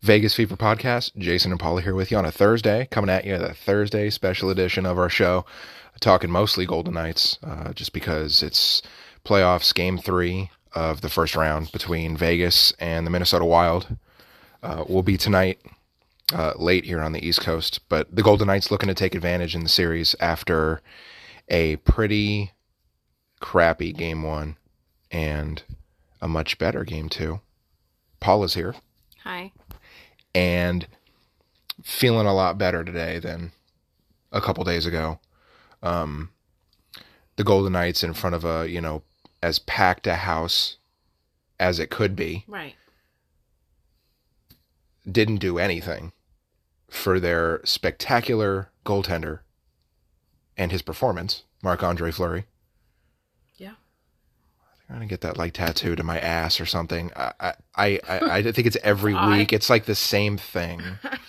Vegas Fever podcast. Jason and Paula here with you on a Thursday, coming at you the Thursday special edition of our show, talking mostly Golden Knights, uh, just because it's playoffs game three of the first round between Vegas and the Minnesota Wild. Uh, will be tonight, uh, late here on the East Coast, but the Golden Knights looking to take advantage in the series after a pretty crappy game one and a much better game two. Paula's here Hi. And feeling a lot better today than a couple days ago. Um, the Golden Knights in front of a you know as packed a house as it could be Right. didn't do anything for their spectacular goaltender and his performance, Marc Andre Fleury. I'm gonna get that like tattooed to my ass or something. I I I, I, think it's every week. It's like the same thing.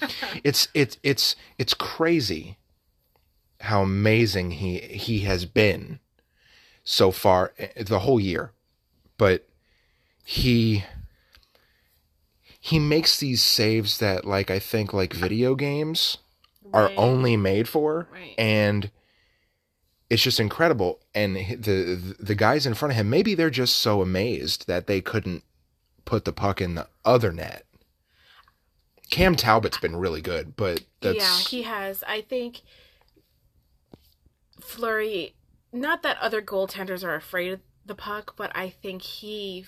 it's it's it's it's crazy how amazing he he has been so far eh, the whole year. But he he makes these saves that like I think like video games are Right. only made for Right. and it's just incredible and the the guys in front of him maybe they're just so amazed that they couldn't put the puck in the other net cam talbot's been really good but that's Yeah, he has. I think Fleury. Not that other goaltenders are afraid of the puck, but I think he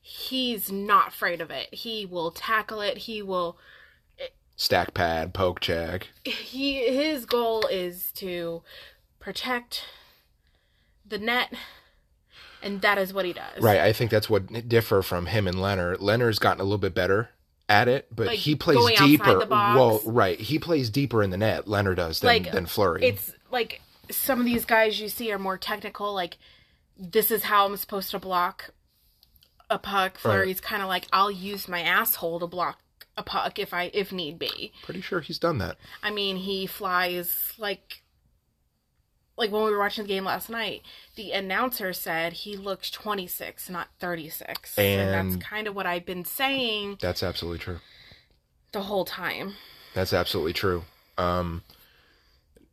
he's not afraid of it. He will tackle it. He will. stack pad poke check He his goal is to protect the net, and that is what he does. right i think that's what differ from him and Lehner Lehner's gotten a little bit better at it but Like, he plays deeper well right he plays deeper in the net Lehner does than, Like, than Fleury It's like some of these guys you see are more technical. Like this is how I'm supposed to block a puck. Fleury's kind of like I'll use my asshole to block a puck if I if need be. pretty sure he's done that I mean, he flies like like when we were watching the game last night. The announcer said he looks 26, not 36, and, And- that's kind of what I've been saying that's absolutely true the whole time. That's absolutely true. Um,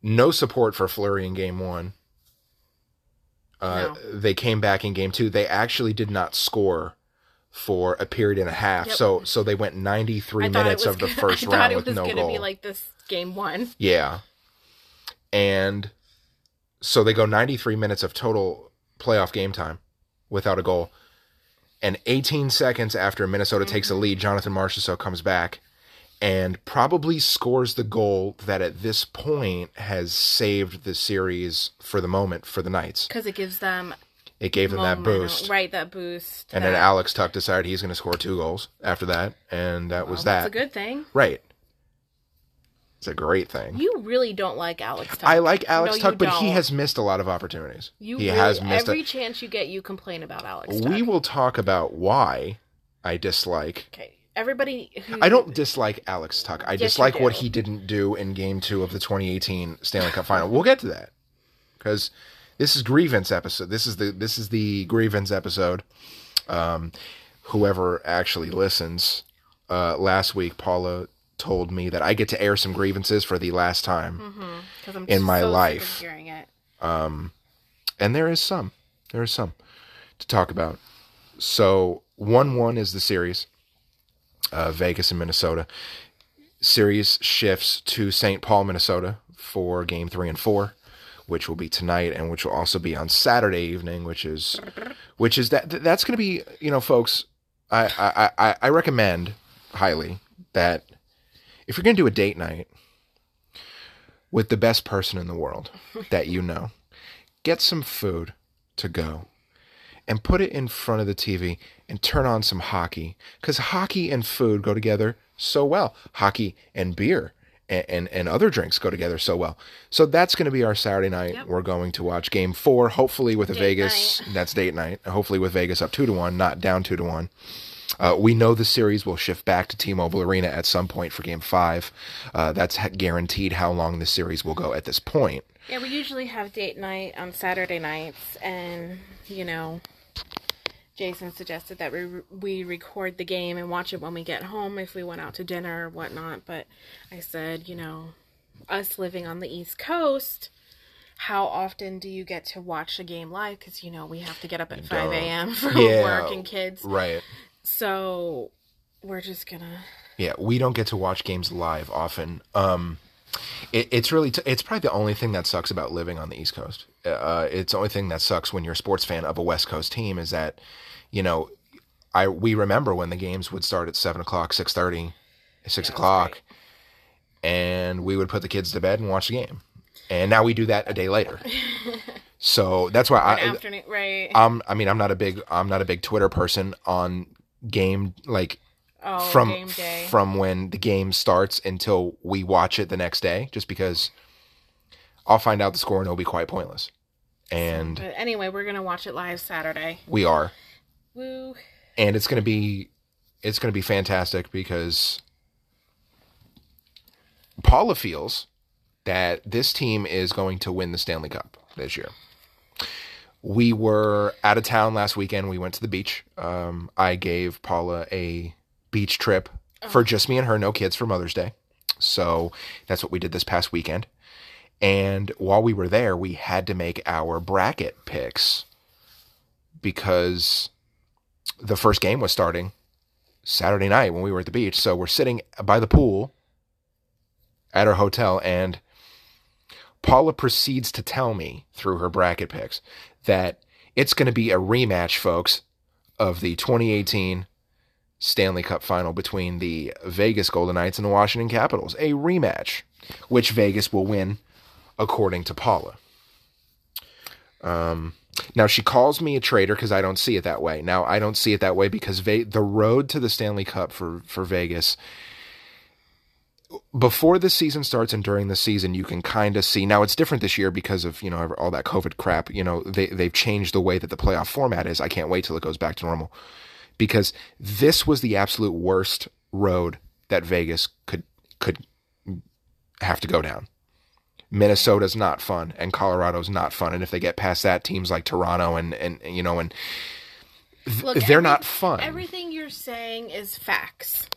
no support for Fleury in game one. Uh, They came back in game two. They actually did not score for a period and a half. Yep. So so they went 93 I thought it minutes of the gonna- first I thought round it with was no gonna goal. be like this game one. yeah. And so they go 93 minutes of total playoff game time without a goal. And 18 seconds after Minnesota takes a lead, Jonathan Marchessault comes back and probably scores the goal that at this point has saved the series for the moment for the Knights. because it gives them It gave them that boost. right? That boost, And then Alex Tuch decided he's going to score two goals after that. And that was that. That's a good thing. Right. It's a great thing. You really don't like Alex. Tuch. I like Alex No, Tuch, but he don't. has missed a lot of opportunities. You he really, has missed every a, chance you get. You complain about Alex. We will talk about why I dislike. Okay, everybody. Who, I don't dislike Alex Tuch. I Yes, dislike what he didn't do in Game Two of the 2018 Stanley Cup Final. We'll get to that because this is grievance episode. This is the this is the grievance episode. Um, whoever actually listens, uh, last week Paula told me that I get to air some grievances for the last time, I'm in my so life. hearing it. and there is some, there is some to talk about. So one one is the series, uh, Vegas and Minnesota. Series shifts to St. Paul, Minnesota for Game Three and Four, which will be tonight, and which will also be on Saturday evening, which is, which is that that's going to be you know, folks. I I I, I recommend highly that if you're going to do a date night with the best person in the world that you know, get some food to go and put it in front of the TV and turn on some hockey because hockey and food go together so well. Hockey and beer and, and, and other drinks go together so well. So that's going to be our Saturday night. Yep. We're going to watch game four, hopefully with a Date Vegas. That's date night. Hopefully with Vegas up two to one, not down two to one. Uh, we know the series will shift back to T-Mobile Arena at some point for Game Five. Uh, that's ha- guaranteed how long the series will go at this point. Yeah, we usually have date night on Saturday nights, and you know, Jason suggested that we we record the game and watch it when we get home if we went out to dinner or whatnot. But I said, you know, us living on the East Coast, how often do you get to watch a game live? Because you know we have to get up at five a.m. for Yeah. work and kids. Right. So we're just gonna. Yeah, we don't get to watch games live often. Um, it, it's really t- it's probably the only thing that sucks about living on the East Coast. Uh, it's the only thing that sucks when you're a sports fan of a West Coast team is that, you know, I we remember when the games would start at seven o'clock, six thirty, six Yeah, o'clock, and we would put the kids to bed and watch the game. And now we do that a day later. so that's why An I, afternoon, right? um, I mean, I'm not a big, I'm not a big Twitter person on game like oh, from from when the game starts until we watch it the next day, just because I'll find out the score and it'll be quite pointless. And but anyway, we're gonna watch it live Saturday. we are, Woo! and it's gonna be, it's gonna be fantastic because Paula feels that this team is going to win the Stanley Cup this year. We were out of town last weekend. We went to the beach. Um, I gave Paula a beach trip for just me and her, no kids for Mother's Day. So that's what we did this past weekend. And while we were there, we had to make our bracket picks because the first game was starting Saturday night when we were at the beach. So we're sitting by the pool at our hotel, and Paula proceeds to tell me through her bracket picks that it's going to be a rematch, folks, of the 2018 Stanley Cup final between the Vegas Golden Knights and the Washington Capitals. A rematch, which Vegas will win, according to Paula. Um, now she calls me a traitor because I don't see it that way. Now I don't see it that way because Ve- the road to the Stanley Cup for for Vegas before the season starts and during the season you can kind of see. Now it's different this year because of you know all that covid crap. You know they, they've changed the way that the playoff format is. I can't wait till it goes back to normal. Because this was the absolute worst road that vegas could could have to go down. Minnesota's not fun and colorado's not fun. And if they get past that teams like toronto and and you know and Look, they're every- not fun. Everything you're saying is facts.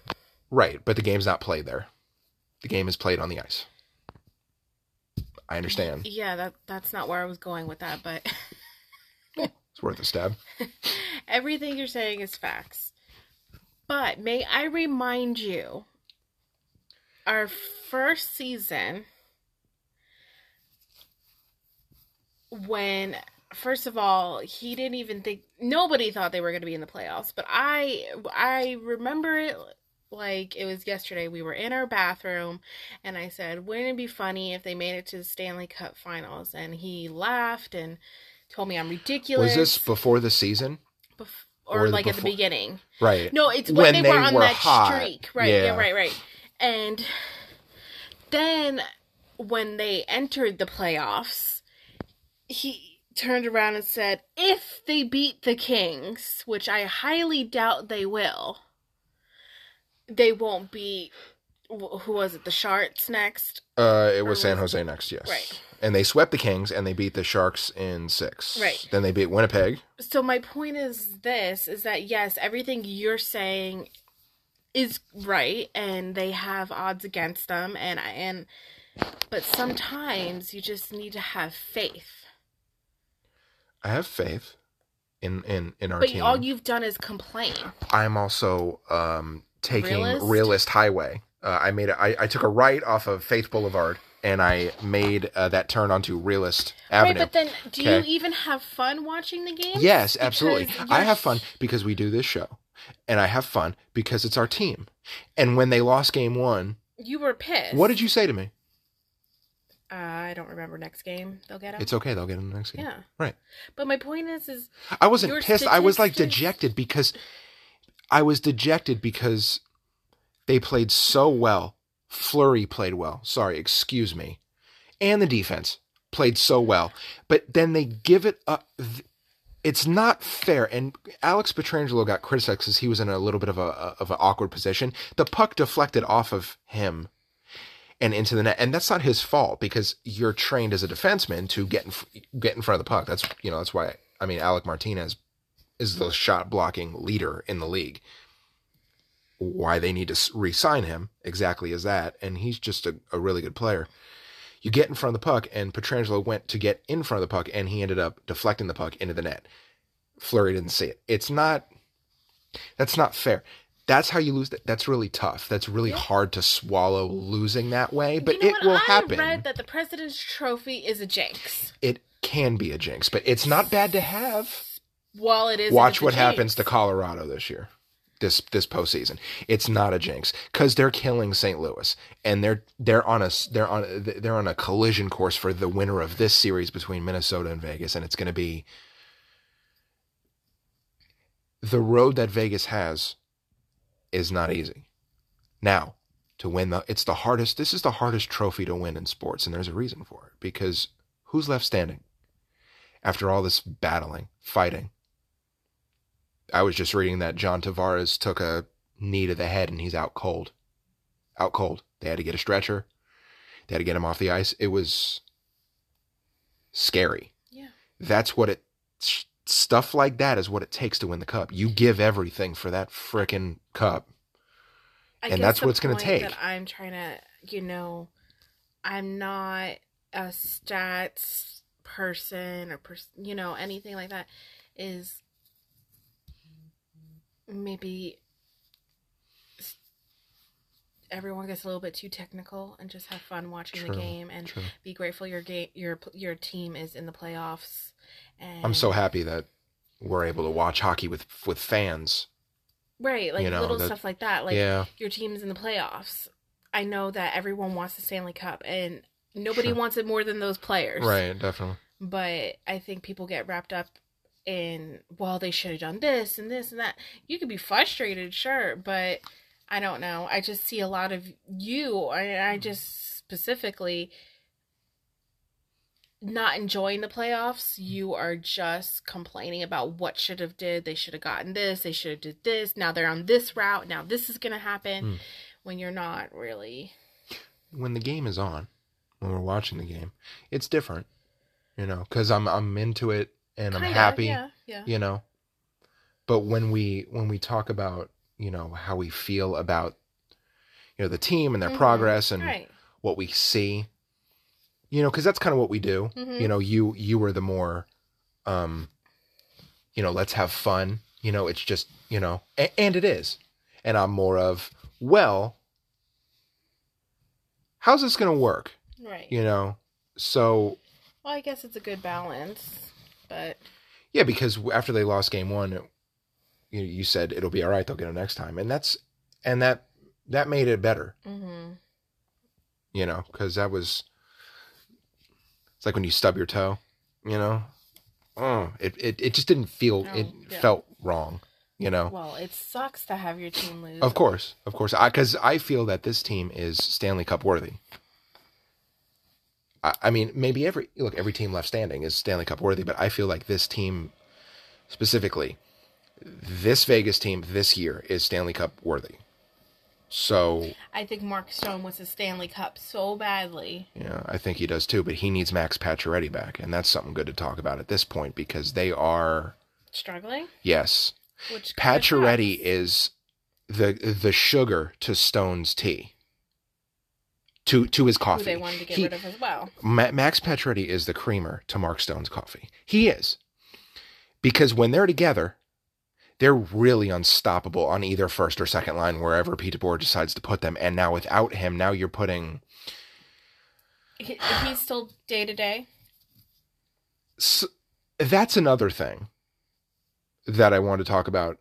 right but the game's not played there the game is played on the ice i understand Yeah, that that's not where I was going with that, but It's worth a stab. everything you're saying is facts. But may I remind you, our first season, when first of all he didn't even think nobody thought they were going to be in the playoffs, but I I remember it like it was yesterday. We were in our bathroom, and I said, "Wouldn't it be funny if they made it to the Stanley Cup Finals?" And he laughed and told me I'm ridiculous. Was this before the season? Bef- or, or the like at the beginning? Right. No, it's When when, they, they were on were that hot. streak. Right, yeah. Yeah. right, right. And then when they entered the playoffs, he turned around and said, if they beat the Kings, which I highly doubt they will, they won't be. who was it, the Sharks next? Uh, it was Or San was- Jose next, yes. Right. And they swept the Kings and they beat the Sharks in six. Right. Then they beat Winnipeg. So my point is this, is that yes, everything you're saying is right and they have odds against them and and but sometimes you just need to have faith. I have faith in in in our But team. all you've done is complain. I'm also um, taking Realist? Realist, Highway. Uh, I made a, I, I took a right off of Faith Boulevard and I made uh, that turn onto Realist Avenue. Right, but then do you even have fun watching the game? Yes, absolutely. Because I have fun because we do this show, and I have fun because it's our team. And when they lost game one, You were pissed. what did you say to me? Uh, I don't remember next game. They'll get up. It's okay. They'll get in the next game. yeah. Right. But my point is is I wasn't pissed. I was like dejected because I was dejected because they played so well. Fleury played well. Sorry, excuse me. And the defense played so well. But then they give it up. It's not fair. And Alex Pietrangelo got criticized because he was in a little bit of a of an awkward position. The puck deflected off of him and into the net, and that's not his fault because you're trained as a defenseman to get in, get in front of the puck. That's you know that's why I mean Alec Martinez is the shot blocking leader in the league. Why they need to re-sign him exactly is that, and he's just a, a really good player. You get in front of the puck, and Pietrangelo went to get in front of the puck, and he ended up deflecting the puck into the net. Fleury didn't see it. It's not. That's not fair. That's how you lose. That. That's really tough. That's really Yeah. hard to swallow losing that way, but You know it what? will I happen. read that the President's Trophy is a jinx. It can be a jinx, but it's not bad to have. Well, it is. Watch what happens to. Colorado this year, this this postseason. It's not a jinx because they're killing St. Louis, and they're they're on a they're on they're on a collision course for the winner of this series between Minnesota and Vegas, and it's going to be the road that Vegas has is not easy. Now, to win the it's the hardest. This is the hardest trophy to win in sports, and there's a reason for it because who's left standing after all this battling, fighting? I was just reading that John Tavares took a knee to the head and he's out cold. Out cold. They had to get a stretcher. They had to get him off the ice. It was scary. Yeah. That's what it stuff like that is what it takes to win the cup. You give everything for that frickin' cup. I And that's what it's gonna point take. That I'm trying to, you know, I'm not a stats person or pers- you know anything like that. Is maybe everyone gets a little bit too technical and just have fun watching True, the game and true. be grateful your game your your team is in the playoffs. And I'm so happy that we're able to watch hockey with with fans. right, like you know, little that- stuff like that. Like yeah. your team's in the playoffs. I know that everyone wants the Stanley Cup and nobody Sure. wants it more than those players. Right, definitely. But I think people get wrapped up in, well, they should have done this and this and that. You could be frustrated, sure, but I don't know. I just see a lot of you, I, I just specifically not enjoying the playoffs. You are just complaining about what should have did. They should have gotten this. They should have did this. Now they're on this route. Now this is going to happen Hmm. when you're not really. when the game is on, when we're watching the game, it's different, you know, because I'm I'm into it and I'm happy, Yeah, yeah. you know. But when we when we talk about you know how we feel about you know the team and their Mhm. progress and Right. what we see, you know, because that's kind of what we do. Mhm. You know, you you were the more, um, you know, let's have fun. You know, it's just you know, and, and it is, and I'm more of well. How's this gonna work? Right. you know so Well, I guess it's a good balance, but yeah because after they lost game one it, you, you said it'll be all right they'll get it next time and that's and that that made it better. Hmm you know because that was it's like when you stub your toe you know? Oh it, it, it just didn't feel No, it yeah. felt wrong you know? Well, it sucks to have your team lose. of course of course. I because i feel that this team is stanley cup worthy I, mean maybe every look every team left standing is stanley cup worthy but i feel like this team specifically this vegas team this year is stanley cup worthy so I think Mark Stone wants a Stanley Cup so badly. yeah i think he does too but he needs max pacioretty back and that's something good to talk about at this point because they are Struggling? yes Which pacioretty is the the sugar to stone's tea to to his who coffee they wanted to get He- rid of as well. Ma- Max Pacioretty is the creamer to Mark Stone's coffee. He is. Because when they're together, they're really unstoppable on either first or second line, wherever Pete DeBoer decides to put them. And now without him, now you're putting. He, he's still day to day. That's another thing that I want to talk about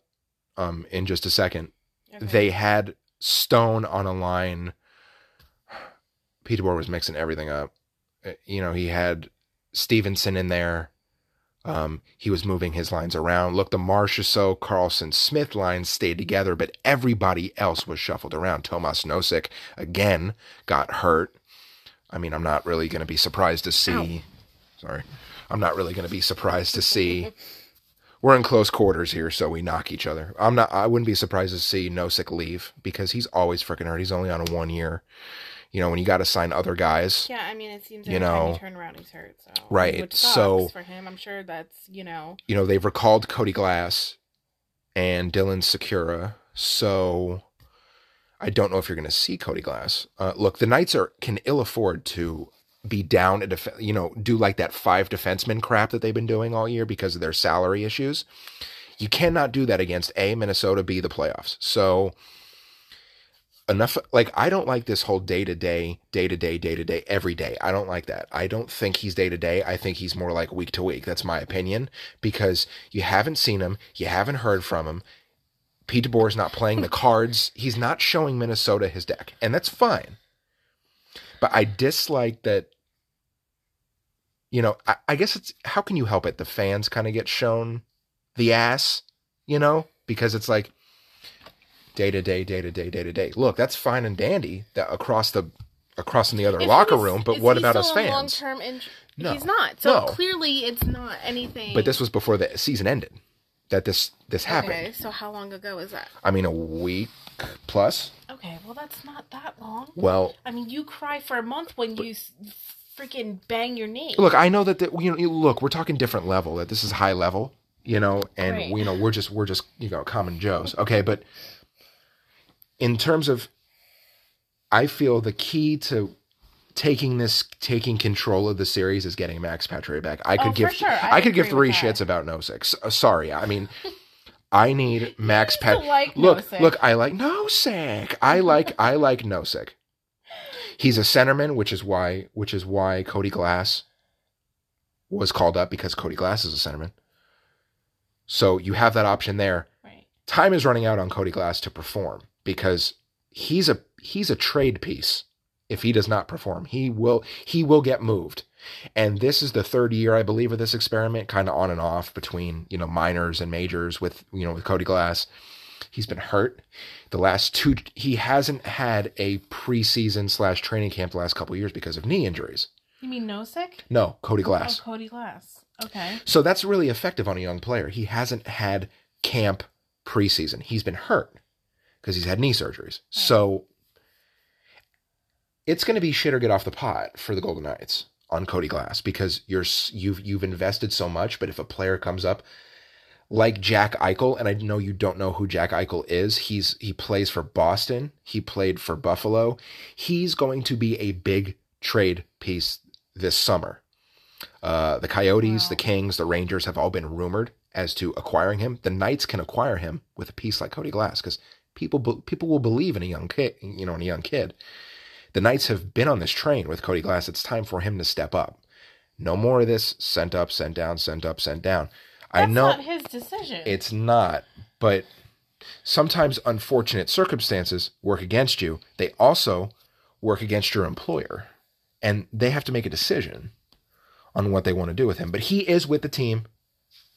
um, in just a second. They had Stone on a line. Pete DeBoer was mixing everything up. Uh, You know, he had Stephenson in there. Um, he was moving his lines around. Look, the Marchessault, Karlsson, Smith lines stayed together, but everybody else was shuffled around. Tomas Nosek again got hurt. I mean, I'm not really going to be surprised to see. Sorry, I'm not really going to be surprised to see. We're in close quarters here, so we knock each other. I'm not. I wouldn't be surprised to see Nosek leave because he's always freaking hurt. He's only on a one year, You know, when you got to sign other guys. Yeah, I mean, it seems You know, turn around, he's hurt. So right, so- for him, I'm sure that's you know. You know, they've recalled Cody Glass and Dylan Sikura. So I don't know if you're going to see Cody Glass. Uh, look, the Knights are can ill afford to be down a def- you know, do like that five defenseman crap that they've been doing all year because of their salary issues. You cannot do that against A, Minnesota, B, the playoffs. So enough like I don't like this whole day to day, day to day, day to day, every day. I don't like that. I don't think he's day to day. I think he's more like week to week. That's my opinion because you haven't seen him, you haven't heard from him. Pete DeBoer is not playing the cards. He's not showing Minnesota his deck, and that's fine. But I dislike that. You know, I, I guess it's how can you help it? The fans kind of get shown the ass, you know, because it's like day to day, day to day, day to day. Look, that's fine and dandy that across the across in the other If locker room, but what about us fans? Long-term inj- No. He's not. So No. clearly, it's not anything. But this was before the season ended that this this happened. Okay, so how long ago is that? I mean, a week plus. Okay, well that's not that long. Well, I mean, you cry for a month when you freaking bang your knee. look, I know that the, you know. Look, we're talking different level. That this is high level, you know, and Right. you know we're just we're just you know common Joes. Okay, but in terms of, I feel the key to taking this taking control of the series is getting Max Patre back. I could Oh, give sure. I I, could give three shits about Nosek. S- uh, sorry, I mean. I need Max Pat. like look, Nosek. look, I like Nosek. I like I like Nosek. He's a centerman, which is why which is why Cody Glass was called up because Cody Glass is a centerman. So you have that option there. Right. Time is running out on Cody Glass to perform because he's a he's a trade piece. If he does not perform, he will he will get moved. And this is the third year, I believe, of this experiment, kind of on and off between you know minors and majors with you know with Cody Glass. He's been hurt. The last two, he hasn't had a preseason slash training camp the last couple of years because of knee injuries. You mean Nosek? No, Cody oh, Glass. Oh, Cody Glass. Okay. So that's really effective on a young player. He hasn't had camp preseason. He's been hurt because he's had knee surgeries. So it's going to be shit or get off the pot for the Golden Knights on Cody Glass because you're you've you've invested so much. But if a player comes up like Jack Eichel, and I know you don't know who Jack Eichel is, he's he plays for Boston. He played for Buffalo. He's going to be a big trade piece this summer. Uh, the Coyotes, Wow. the Kings, the Rangers have all been rumored as to acquiring him. The Knights can acquire him with a piece like Cody Glass because people people will believe in a young kid, you know, in a young kid. The Knights have been on this train with Cody Glass. It's time for him to step up. No more of this sent up, sent down, sent up, sent down. I That's know not his decision. it's not, but sometimes unfortunate circumstances work against you. They also work against your employer, and they have to make a decision on what they want to do with him. But he is with the team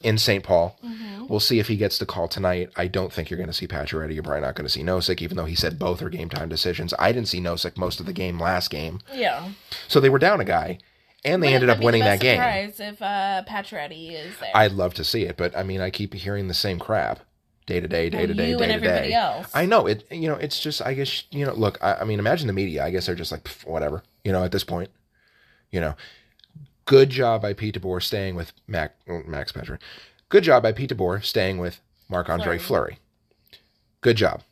in St. Paul. Mhm. We'll see if he gets the call tonight. I don't think you're going to see Pacioretty. You're probably not going to see Nosek, even though he said both are game time decisions. I didn't see Nosek most of the game last game, Yeah. so they were down a guy, and they Wouldn't ended up winning that game. Surprise if uh, Pacioretty is there. I'd love to see it, but I mean, I keep hearing the same crap day to day, day to day, you day and to everybody day. else. I know it. You know, it's just. I guess you know. Look, I, I mean, imagine the media. I guess they're just like whatever. You know, at this point, you know, good job by Pete DeBoer staying with Mac Max Pedro. Good job by Pete DeBoer staying with Marc Andre Fleury. Good job.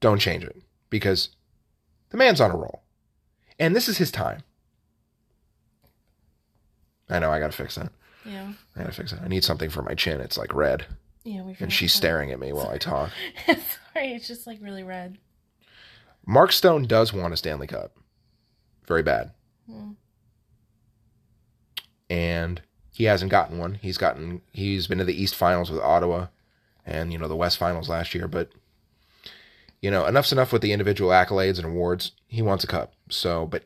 Don't change it because the man's on a roll, and this is his time. I know. I got to fix that. yeah. I gotta fix it. I need something for my chin. It's like red, Yeah. We and she's staring at me while I talk. Sorry, it's just like really red. Mark Stone does want a Stanley Cup, very bad, Hmm. And he hasn't gotten one. He's gotten. He's been to the East Finals with Ottawa, and you know the West Finals last year. But you know enough's enough with the individual accolades and awards. He wants a cup. So, but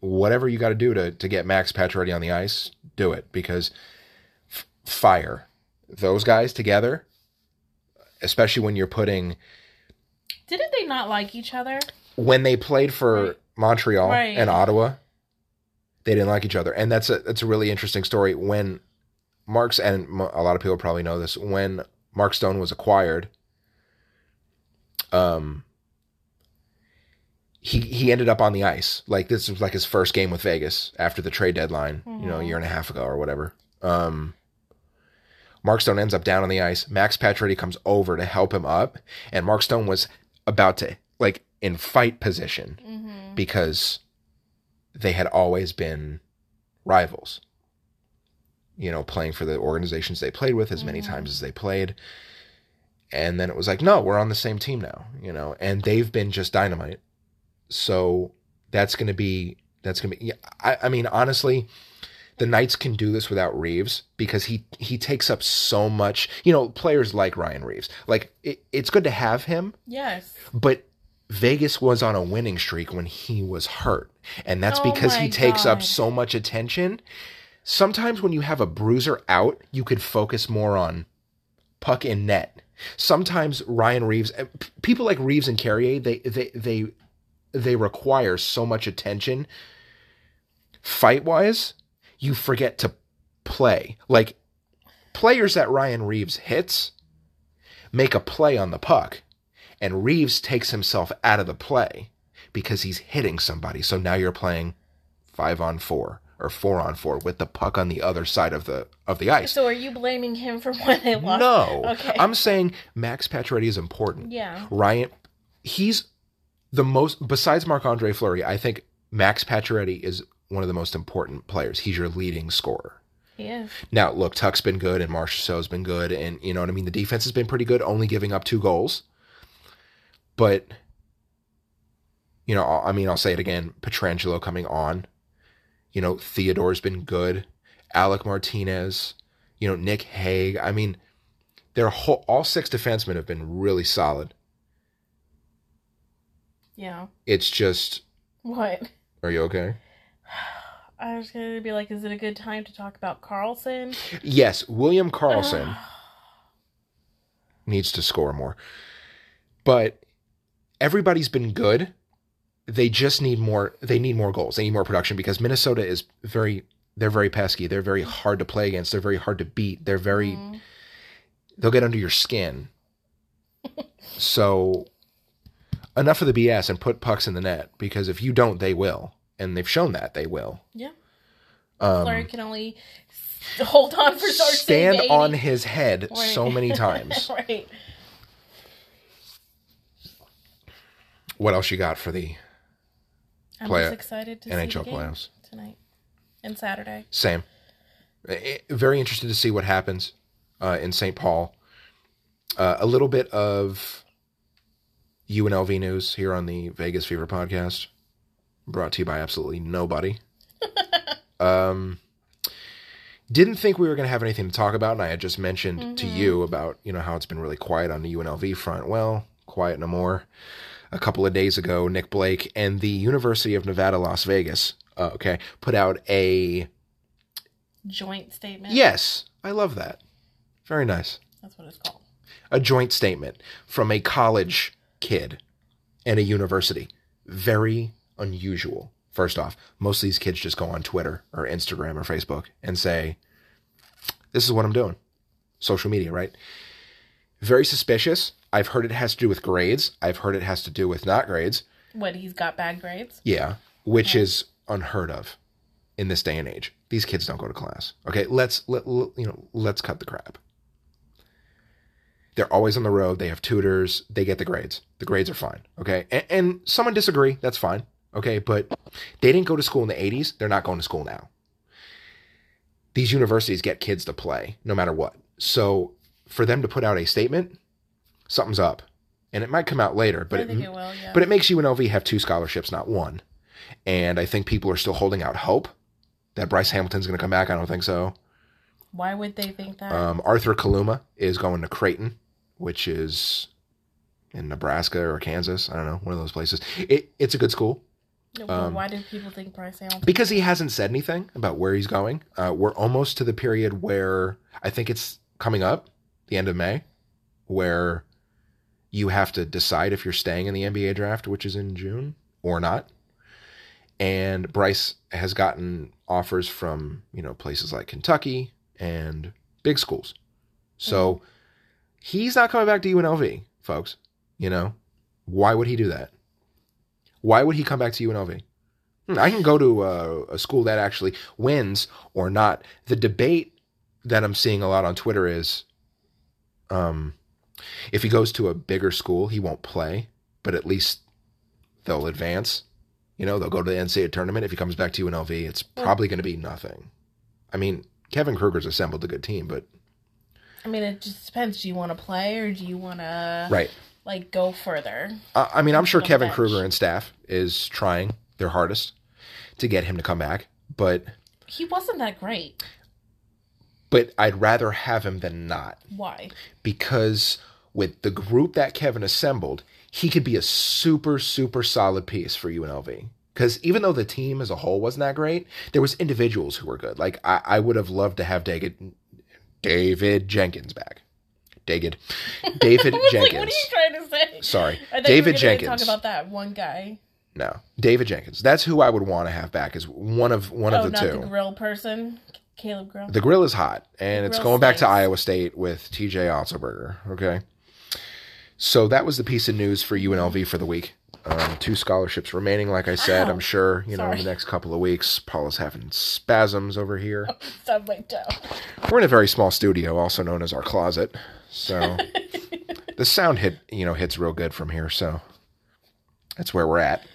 whatever you got to do to to get Max Pacioretty on the ice, do it because f- fire those guys together, especially when you're putting Didn't they not like each other? when they played for Right. Montreal Right. and Ottawa, they didn't like each other, and that's a that's a really interesting story. When Mark's and a lot of people probably know this, when Mark Stone was acquired, um, he he ended up on the ice. Like this was like his first game with Vegas after the trade deadline, you know, a year and a half ago or whatever. Um, Mark Stone ends up down on the ice. Max Pacioretty comes over to help him up, and Mark Stone was about to like in fight position Mm-hmm. because they had always been rivals. You know, playing for the organizations they played with as many mm-hmm. times as they played. And then it was like, no, we're on the same team now, you know, and they've been just dynamite. So that's going to be, that's going to be, yeah, I, I mean, honestly, the Knights can do this without Reaves because he, he takes up so much, you know, players like Ryan Reaves. Like, it, it's good to have him, Yes. but Vegas was on a winning streak when he was hurt. And that's Oh because he takes up so much attention. Sometimes when you have a bruiser out, you could focus more on puck and net. Sometimes Ryan Reaves, uh, people like Reaves and Carrier, they they they they require so much attention. Fight wise, you forget to play. Like players that Ryan Reaves hits make a play on the puck and Reaves takes himself out of the play because he's hitting somebody. So now you're playing five on four or four on four with the puck on the other side of the of the ice. So are you blaming him for why they lost? No, Okay. I'm saying Max Pacioretty is important. Yeah. Ryan, he's the most besides Marc Andre Fleury. I think Max Pacioretty is one of the most important players. He's your leading scorer. Is. Now, look, Tuch's been good and Marchessault's been good, and you know what I mean. The defense has been pretty good, only giving up two goals. But you know, I mean, I'll say it again: Pietrangelo coming on. You know, Theodore's been good. Alec Martinez. You know, Nick Hague. I mean, their whole all six defensemen have been really solid. Yeah. It's just, What? are you okay? I was gonna be like, is it a good time to talk about Karlsson? Yes, William Karlsson needs to score more. But everybody's been good. They just need more they need more goals. They need more production because Minnesota is very they're very pesky. They're very hard to play against. They're very hard to beat. They're very Mm. they'll get under your skin. so enough of the BS and put pucks in the net because if you don't they will. And they've shown that they will. Yeah. Um, Fleury can only hold on for stand on his head Right. so many times. right. What else you got for the I'm Play just excited to NHL see the game playoffs? tonight and Saturday. Same. Eh, Very interested to see what happens uh, in St. Paul. Uh, a little bit of UNLV news here on the Vegas Fever podcast, brought to you by absolutely nobody. um, didn't think we were going to have anything to talk about, and I had just mentioned to you about you know how it's been really quiet on the UNLV front. Well, quiet no more. A couple of days ago, Nick Blake and the University of Nevada, Las Vegas, uh, okay, put out a Joint statement. Yes, I love that. Very nice. That's what it's called. A joint statement from a college kid and a university. Very unusual. First off, most of these kids just go on Twitter or Instagram or Facebook and say, This is what I'm doing. Social media, right? Very suspicious. I've heard it has to do with grades. I've heard it has to do with not grades. What, he's got bad grades? Yeah, which is unheard of in this day and age. These kids don't go to class. Okay, let's let, let- you know, let's cut the crap. They're always on the road. They have tutors. They get the grades. The grades are fine. Okay, and, and someone disagree. That's fine. Okay, but they didn't go to school in the '80s. They're not going to school now. These universities get kids to play no matter what. So for them to put out a statement, something's up, and it might come out later. But I it, think it will, yeah. but it makes UNLV have two scholarships, not one. And I think people are still holding out hope that Bryce Hamilton's going to come back. I don't think so. Why would they think that? Um, Arthur Kaluma is going to Creighton, which is in Nebraska or Kansas. I don't know, one of those places. It, it's a good school um, why do people think Bryce Hamilton? because he hasn't said anything about where he's going. Uh, we're almost to the period where I think it's coming up, the end of May, where you have to decide if you're staying in the NBA draft, which is in June, or not. And Bryce has gotten offers from, you know, places like Kentucky and big schools. So he's not coming back to UNLV, folks. You know, why would he do that? Why would he come back to UNLV? Hmm, I can go to a, a school that actually wins or not. The debate that I'm seeing a lot on Twitter is um, if he goes to a bigger school, he won't play, but at least they'll advance. You know, they'll go to the NCAA tournament. If he comes back to UNLV, it's probably going to be nothing. I mean, Kevin Kruger's assembled a good team, but I mean, it just depends. Do you want to play or do you want to right. like go further? I I mean, I'm sure Kevin bench. Kruger and staff is trying their hardest to get him to come back, but He wasn't that great. But I'd rather have him than not Why? because with the group that Kevin assembled, he could be a super super solid piece for UNLV. Because even though the team as a whole wasn't that great, there was individuals who were good. Like I, I would have loved to have David David Jenkins back. David David Jenkins. like, what are you trying to say? Sorry, David you were gonna Jenkins. Talk about that one guy. No, David Jenkins. That's who I would want to have back. Is one of one oh, of the not two. the grill person, Caleb Grill. The grill is hot, and it's going back to. Iowa State with TJ Otzelberger. Okay. So that was the piece of news for UNLV for the week. Um, two scholarships remaining, like I said. Ow. I'm sure, you know, in the next couple of weeks, Paula's having spasms over here. Stub my toe. We're in a very small studio, also known as our closet. So the sound hit, you know, hits real good from here. So that's where we're at.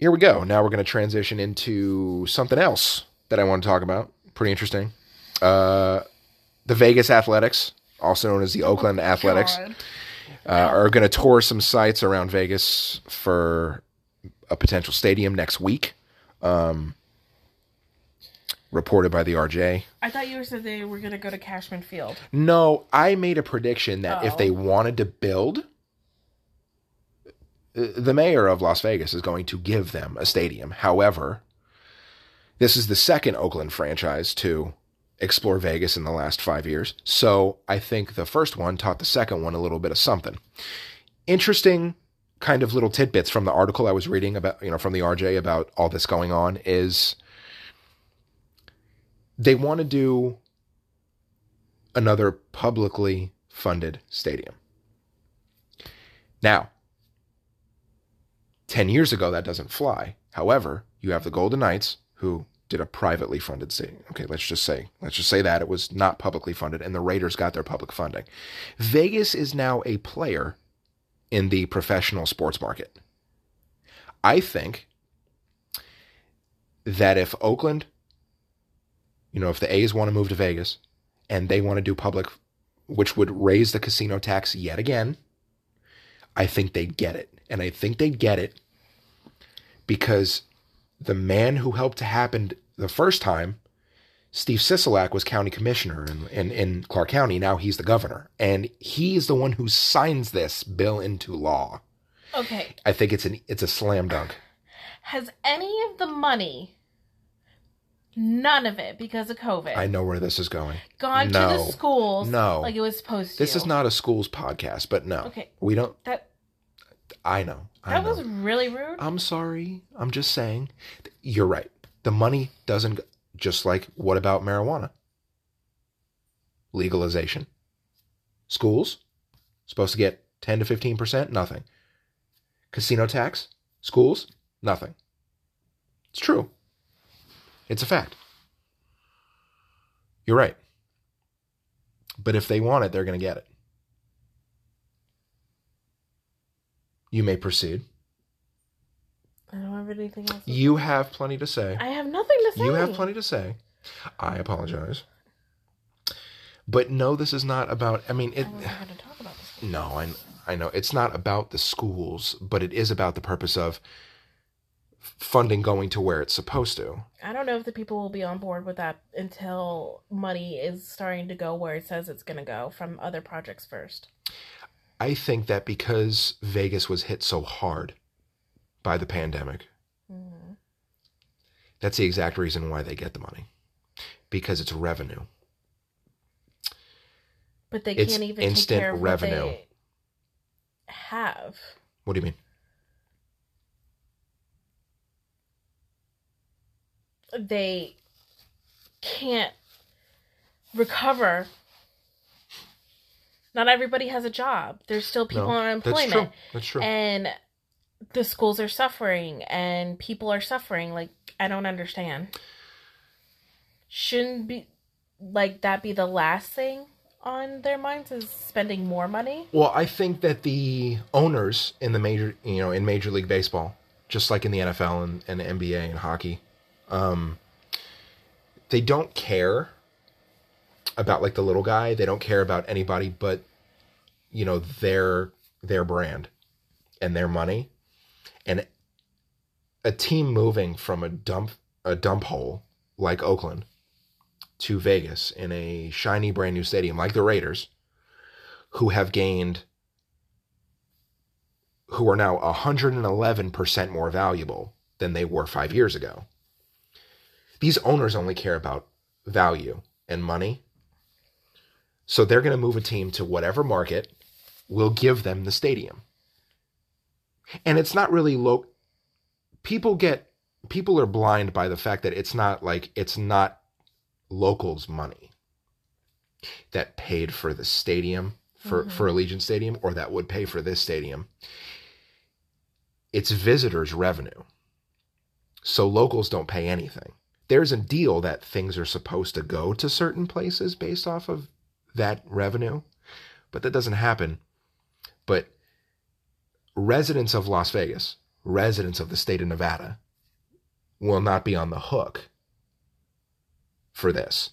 Here we go. Now we're going to transition into something else that I want to talk about. Pretty interesting. Uh, the Vegas Athletics, also known as the Oakland Athletics, uh, are going to tour some sites around Vegas for a potential stadium next week. Um, reported by the RJ. I thought you said they were gonna go to Cashman Field. No, I made a prediction that if Oh. they wanted to build, the mayor of Las Vegas is going to give them a stadium. However, this is the second Oakland franchise to explore Vegas in the last five years. So I think the first one taught the second one a little bit of something. Interesting kind of little tidbits from the article I was reading about, you know, from the RJ about all this going on is they want to do another publicly funded stadium. Now, 10 years ago, that doesn't fly. However, you have the Golden Knights who did a privately funded stadium. Okay, let's just say, let's just say that it was not publicly funded and the Raiders got their public funding. Vegas is now a player in the professional sports market. I think that if Oakland, you know, if the A's want to move to Vegas and they want to do public, which would raise the casino tax yet again, I think they'd get it. And I think they'd get it because the man who helped to happen the first time, Steve Sisolak, was county commissioner in, in, in Clark County. Now he's the governor. And he's the one who signs this bill into law. Okay. I think it's an it's a slam dunk. Has any of the money, none of it because of COVID, I know where this is going. gone to the schools No. like it was supposed to? This is not a schools podcast, but no. Okay. We don't That I know. I that know. was really rude. I'm sorry. I'm just saying. You're right. The money doesn't go- just like what about marijuana? Legalization. Schools supposed to get 10 to 15%, nothing. Casino tax, schools, nothing. It's true. It's a fact. You're right. But if they want it, they're going to get it. You may proceed. I don't have anything else. You have plenty to say. I have nothing to say. You have plenty to say. I apologize. But no, this is not about. I mean, it. I to talk about this. No, I I know it's not about the schools, but it is about the purpose of funding going to where it's supposed to. I don't know if the people will be on board with that until money is starting to go where it says it's going to go from other projects first. I think that because Vegas was hit so hard by the pandemic, Mhm. that's the exact reason why they get the money. Because it's revenue. But they It's can't even instant take care of revenue. what they have. What do you mean? They can't recover Not everybody has a job. There's still people No, on That's unemployment. true. That's true. And the schools are suffering and people are suffering. Like, I don't understand. Shouldn't be like that be the last thing on their minds is spending more money? Well, I think that the owners in the major, you know, in Major League Baseball, just like in the NFL and, and the NBA and hockey, um, they don't care about like the little guy. They don't care about anybody but, you know, their their brand and their money, and a team moving from a dump a dump hole like Oakland to Vegas in a shiny brand new stadium like the Raiders who have gained who are now 111% more valuable than they were 5 years ago. These owners only care about value and money. So they're going to move a team to whatever market will give them the stadium. And it's not really low people get people are blind by the fact that it's not like it's not locals money that paid for the stadium for Mhm. for Allegiant Stadium or that would pay for this stadium. It's visitors revenue. So locals don't pay anything. There's a deal that things are supposed to go to certain places based off of that revenue, but that doesn't happen. But residents of Las Vegas, residents of the state of Nevada, will not be on the hook for this.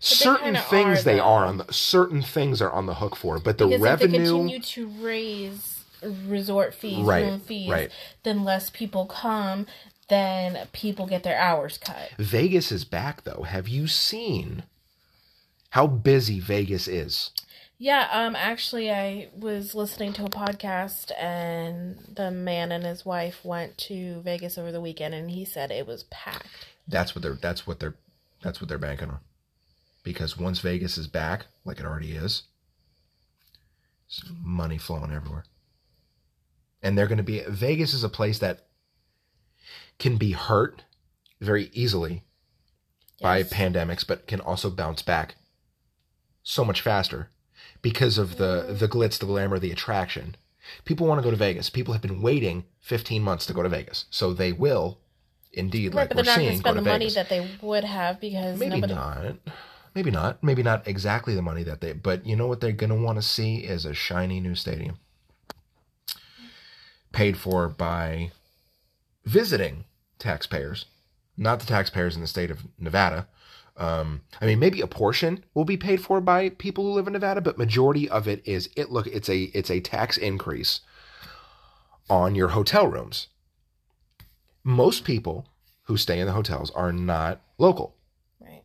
certain things are, they are on the certain things are on the hook for, but the because if they revenue continue to raise resort fees, Right, room fees, right. then less people come, then people get their hours cut. Vegas is back though. Have you seen how busy Vegas is? Yeah, um actually I was listening to a podcast and the man and his wife went to Vegas over the weekend and he said it was packed. That's what they're that's what they're that's what they're banking on. Because once Vegas is back, like it already is, money flowing everywhere. And they're going to be Vegas is a place that can be hurt very easily by pandemics, but can also bounce back so much faster because of the mm-hmm. the glitz, the glamour, the attraction. People want to go to Vegas. People have been waiting 15 months to go to Vegas, so they will, indeed, Right, like but we're they're not going to seeing, go spend to the money that they would have because Maybe nobody. not. Maybe not. Maybe not exactly the money that they. But you know what they're going to want to see is a shiny new stadium, paid for by visiting taxpayers, not the taxpayers in the state of Nevada. Um, I mean, maybe a portion will be paid for by people who live in Nevada, but majority of it is it. Look, it's a it's a tax increase on your hotel rooms. Most people who stay in the hotels are not local Right.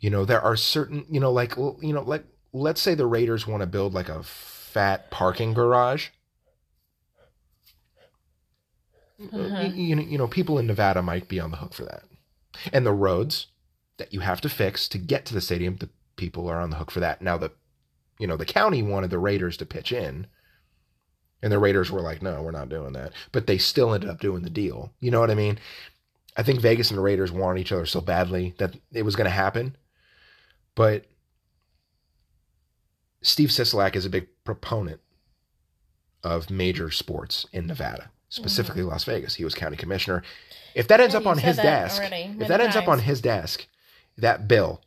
you know there are certain you know like you know like let's say the raiders want to build like a fat parking garage Uh-huh. you, you, know, you know people in nevada might be on the hook for that. And the roads that you have to fix to get to the stadium the people are on the hook for that. Now the you know the county wanted the raiders to pitch in and the raiders were like no we're not doing that. But they still ended up doing the deal. You know what i mean? I think vegas and the raiders wanted each other so badly that it was going to happen. But steve sisolak is a big proponent of major sports in nevada specifically las vegas he was county commissioner if that ends Yeah, up on his desk already if that ends up on his desk that bill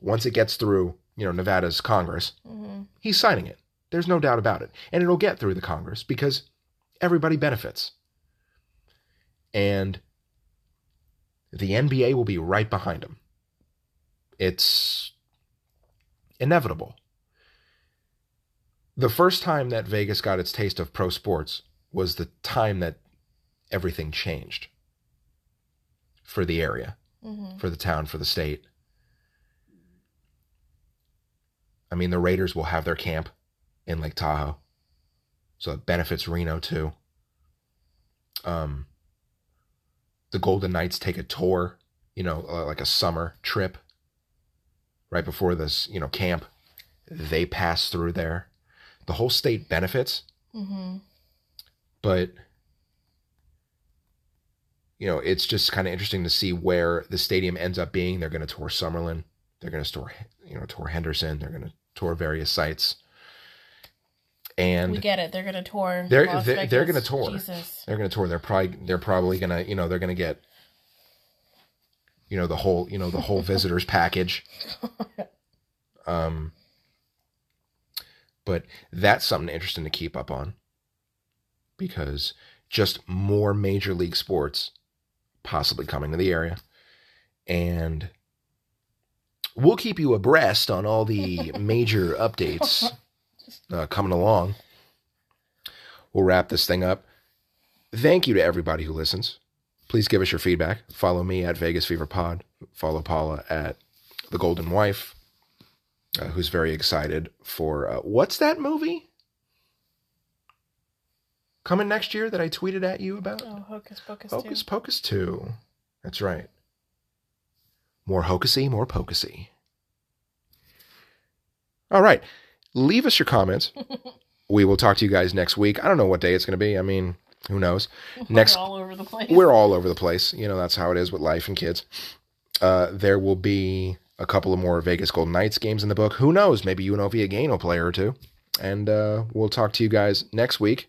once it gets through you know nevada's congress hmm he's signing it. There's no doubt about it. And it'll get through the Congress because everybody benefits. And the NBA will be right behind him. It's inevitable. The first time that Vegas got its taste of pro sports was the time that everything changed for the area hmm for the town, for the state. I mean, the Raiders will have their camp in Lake Tahoe, so it benefits Reno too. Um, the Golden Knights take a tour, you know, uh, like a summer trip right before this, you know, camp. They pass through there. The whole state benefits, hmm but you know, it's just kind of interesting to see where the stadium ends up being. They're going to tour Summerlin They're going to tour, you know, tour Henderson. They're going to tour various sites. And we get it. They're gonna tour. they're Las they're, they're going to tour. Jesus. They're going to tour. They're probably they're probably going to you know they're going to get you know the whole you know the whole visitors package. Um, but that's something interesting to keep up on because just more major league sports possibly coming to the area, and we'll keep you abreast on all the major updates uh, coming along. We'll wrap this thing up. Thank you to everybody who listens. Please give us your feedback. Follow me at Vegas Fever Pod. Follow Paula at The Golden Wife, uh, who's very excited for uh, what's that movie coming next year that I tweeted at you about? Oh, hocus pocus. Hocus too. Pocus 2. That's right. More hocusy, more pocusy. All right. Leave us your comments. we will talk to you guys next week. I don't know what day it's going to be. I mean, who knows? Next We're all over the place. we're all over the place. You know, that's how it is with life and kids. Uh, there will be a couple of more Vegas Golden Knights games in the book. Who knows? Maybe UNLV again will play or two. And uh, we'll talk to you guys next week.